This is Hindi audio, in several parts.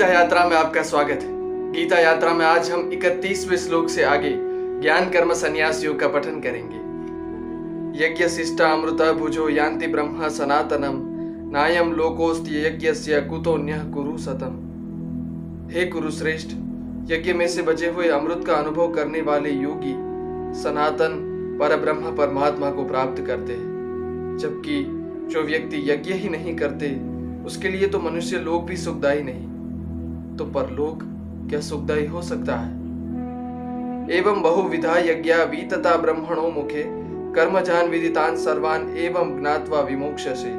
गीता यात्रा में आपका स्वागत है। गीता यात्रा में आज हम 31वें श्लोक से आगे ज्ञान कर्म संन्यास योग का पठन करेंगे। यज्ञ शिष्टा अमृता भुजो यान्ति ब्रह्म सनातनम, नायम लोकोस्ति यज्ञस्य कुतोन्य कुरु सतम। हे कुरु श्रेष्ठ, यज्ञ में से बचे हुए अमृत का अनुभव करने वाले योगी सनातन पर ब्रह्म परमात्मा को प्राप्त करते हैं। जबकि जो व्यक्ति यज्ञ ही नहीं करते, उसके लिए तो मनुष्य लोग भी सुखदायी नहीं। तो परलोक क्या सुखदायी हो सकता है? एवं बहुविधा यज्ञ वीतता ब्रह्मणो मुखे, कर्मजान विदितान सर्वान एवं ज्ञातवा विमोक्ष से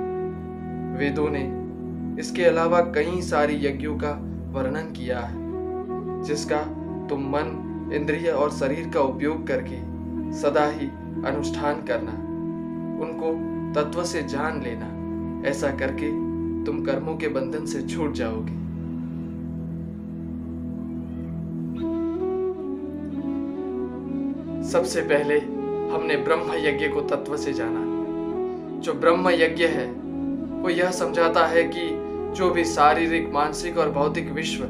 वेदों ने इसके अलावा कई सारी यज्ञों का वर्णन किया है, जिसका तुम मन, इंद्रिय और शरीर का उपयोग करके सदा ही अनुष्ठान करना, उनको तत्व से जान लेना, ऐसा करके तुम कर्मों के बंधन से छूट जाओगे। सबसे पहले हमने ब्रह्म यज्ञ को तत्व से जाना। जो ब्रह्म यज्ञ है, वो यह समझाता है कि जो भी शारीरिक, मानसिक और भौतिक विश्व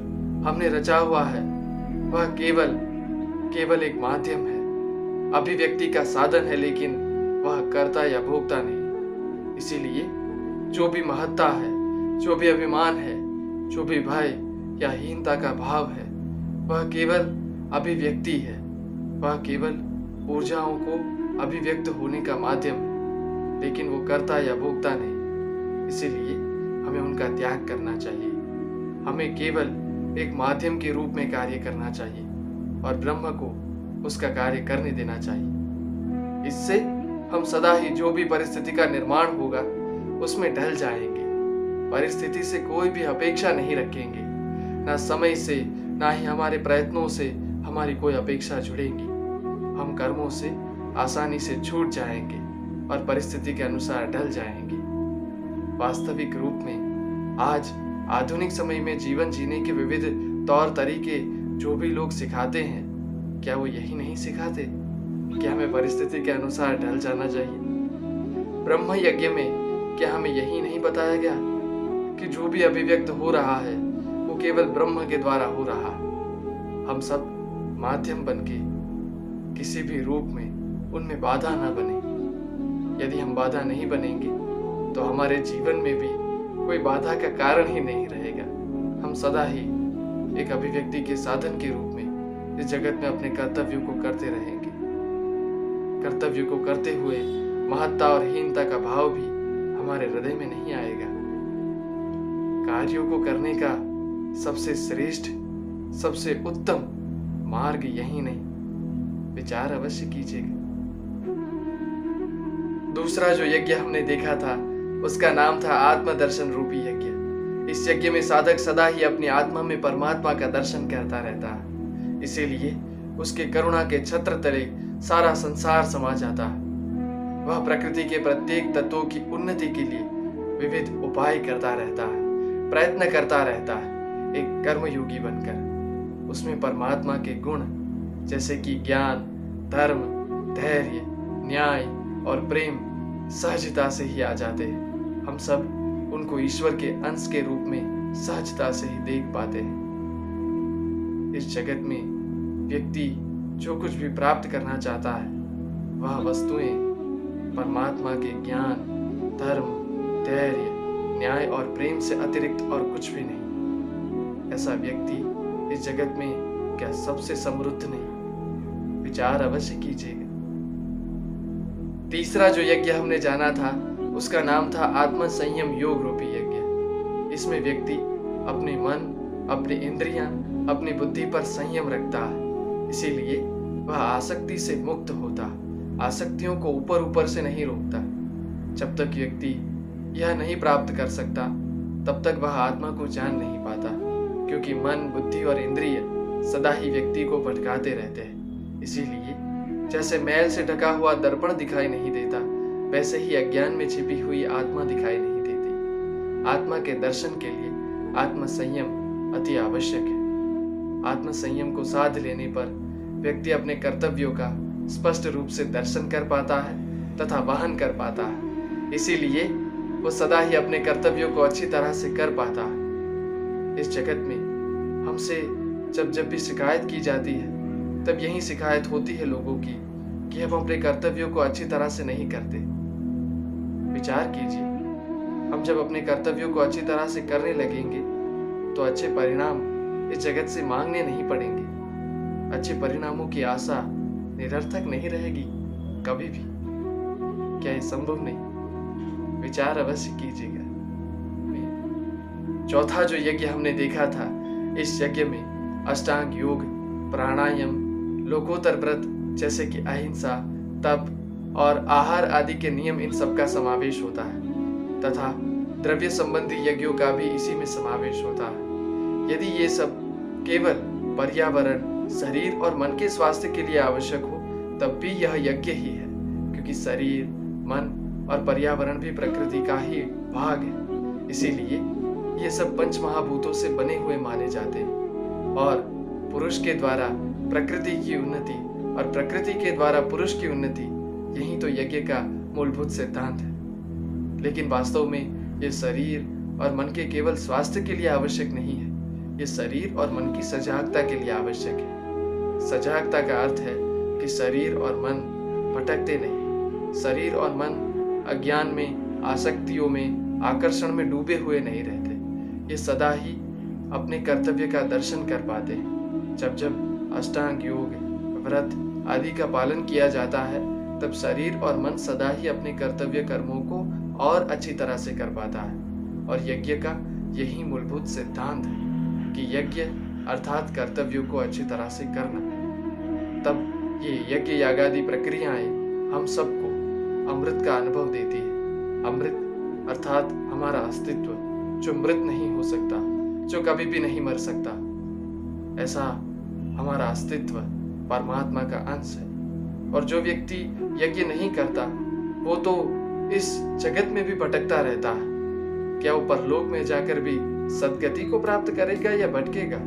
हमने रचा हुआ है, वह केवल केवल एक माध्यम है। अभिव्यक्ति का साधन है, लेकिन वह कर्ता या भोक्ता नहीं। इसीलिए जो भी महत्ता है, जो भी अभिमान है, जो भी भय या हीनता का भाव है, वह केवल अभिव्यक्ति है। वह केवल ऊर्जाओं को अभिव्यक्त होने का माध्यम, लेकिन वो करता या भोगता नहीं। इसीलिए हमें उनका त्याग करना चाहिए। हमें केवल एक माध्यम के रूप में कार्य करना चाहिए और ब्रह्म को उसका कार्य करने देना चाहिए। इससे हम सदा ही जो भी परिस्थिति का निर्माण होगा, उसमें ढल जाएँगे। परिस्थिति से कोई भी अपेक्षा नहीं रखेंगे। ना समय से, ना ही हमारे प्रयत्नों से हमारी कोई अपेक्षा जुड़ेगी। हम कर्मों से आसानी से छूट जाएँगे और परिस्थिति के अनुसार ढल जाएँगे। वास्तविक रूप में आज आधुनिक समय में जीवन जीने के विविध तौर तरीके जो भी लोग सिखाते हैं, क्या वो यही नहीं सिखाते? कि हमें परिस्थिति के अनुसार ढल जाना चाहिए? ब्रह्म यज्ञ में क्या हमें यही नहीं बताया गया कि जो भी अभिव्यक्त हो रहा है, वो केवल ब्रह्म के द्वारा हो रहा है? हम सब माध्यम बन के किसी भी रूप में उनमें बाधा ना बने। यदि हम बाधा नहीं बनेंगे तो हमारे जीवन में भी कोई बाधा का कारण ही नहीं रहेगा। हम सदा ही एक अभिव्यक्ति के साधन के रूप में इस जगत में अपने कर्तव्यों को करते रहेंगे। कर्तव्य को करते हुए महत्ता और हीनता का भाव भी हमारे हृदय में नहीं आएगा। कार्यों को करने का सबसे श्रेष्ठ, सबसे उत्तम मार्ग यही नहीं। विचार अवश्य कीजिएगा दूसरा जो यज्ञ हमने देखा था, उसका नाम था आत्मदर्शन रूपी यज्ञ। इस यज्ञ में साधक सदा ही अपनी आत्मा में परमात्मा का दर्शन करता रहता है। इसीलिए उसके करुणा के छत्र तले सारा संसार समा जाता है। वह प्रकृति के प्रत्येक तत्वों की उन्नति के लिए विविध उपाय करता रहता है, प्रयत्न करता रहता है, एक कर्मयोगी बनकर। उसमें परमात्मा के गुण जैसे कि ज्ञान, धर्म, धैर्य, न्याय और प्रेम सहजता से ही आ जाते हैं। हम सब उनको ईश्वर के अंश के रूप में सहजता से ही देख पाते हैं। इस जगत में व्यक्ति जो कुछ भी प्राप्त करना चाहता है, वह वस्तुएँ, परमात्मा के ज्ञान, धर्म, धैर्य, न्याय और प्रेम से अतिरिक्त और कुछ भी नहीं। ऐसा व्यक्ति इस जगत में क्या सबसे समृद्ध नहीं? विचार अवश्य कीजिएगा। तीसरा जो यज्ञ हमने जाना था, उसका नाम था आत्म संयम योग रूपी यज्ञ। इसमें व्यक्ति अपने मन, अपनी इंद्रियाँ, अपनी बुद्धि पर संयम रखता है। इसीलिए वह आसक्ति से मुक्त होता आसक्तियों को ऊपर ऊपर से नहीं रोकता। जब तक व्यक्ति यह नहीं प्राप्त कर सकता, तब तक वह आत्मा को जान नहीं पाता, क्योंकि मन, बुद्धि और इंद्रिय सदा ही व्यक्ति को भटकाते रहते हैं। इसीलिए जैसे मैल से ढका हुआ दर्पण दिखाई नहीं देता, वैसे ही अज्ञान में छिपी हुई आत्मा दिखाई नहीं देती। आत्मा के दर्शन के लिए आत्म संयम अति आवश्यक है। आत्म संयम को साध लेने पर व्यक्ति अपने कर्तव्यों का स्पष्ट रूप से दर्शन कर पाता है तथा वहन कर पाता है। इसीलिए वो सदा ही अपने कर्तव्यों को अच्छी तरह से कर पाता है। इस जगत में हमसे जब जब भी शिकायत की जाती है तब यही शिकायत होती है लोगों की कि हम अपने कर्तव्यों को अच्छी तरह से नहीं करते। विचार कीजिए, हम जब अपने कर्तव्यों को अच्छी तरह से करने लगेंगे तो अच्छे परिणाम इस जगत से मांगने नहीं पड़ेंगे। अच्छे परिणामों की आशा निरर्थक नहीं रहेगी, कभी भी। क्या ये संभव नहीं? विचार अवश्य कीजिएगा। चौथा जो यज्ञ हमने देखा था, इस यज्ञ में अष्टांग योग, प्राणायाम लोकोत्तर व्रत जैसे कि अहिंसा, तप और आहार आदि के नियम इन सब का समावेश होता है। तथा द्रव्य संबंधी यज्ञों का भी इसी में समावेश होता है। यदि ये सब केवल पर्यावरण, शरीर और मन के स्वास्थ्य के लिए आवश्यक हो, तब भी यह यज्ञ ही है, क्योंकि शरीर, मन और पर्यावरण भी प्रकृति का ही भाग है। इसीलिए ये सब पंच महाभूतों से बने हुए माने जाते हैं और पुरुष के द्वारा प्रकृति की उन्नति और प्रकृति के द्वारा पुरुष की उन्नति, यही तो यज्ञ का मूलभूत सिद्धांत है। लेकिन वास्तव में ये शरीर और मन के केवल स्वास्थ्य के लिए आवश्यक नहीं है, ये शरीर और मन की सजागता के लिए आवश्यक है। सजागता का अर्थ है कि शरीर और मन भटकते नहीं। शरीर और मन अज्ञान में, आसक्तियों में, आकर्षण में डूबे हुए नहीं रहते। ये सदा ही अपने कर्तव्य का दर्शन कर पाते हैं। जब जब अष्टांग योग, व्रत आदि का पालन किया जाता है, तब शरीर और मन सदा ही अपने कर्तव्य कर्मों को और अच्छी तरह से कर पाता है। और यज्ञ का यही मूलभूत सिद्धांत है कि यज्ञ अर्थात कर्तव्यों को अच्छी तरह से करना। तब ये यज्ञ यागादि प्रक्रियाएँ हम सबको अमृत का अनुभव देती है। अमृत अर्थात हमारा अस्तित्व, जो मृत नहीं हो सकता, जो कभी भी नहीं मर सकता। ऐसा हमारा अस्तित्व परमात्मा का अंश है। और जो व्यक्ति यज्ञ नहीं करता, वो तो इस जगत में भी भटकता रहता है। क्या वो परलोक में जाकर भी सदगति को प्राप्त करेगा या भटकेगा?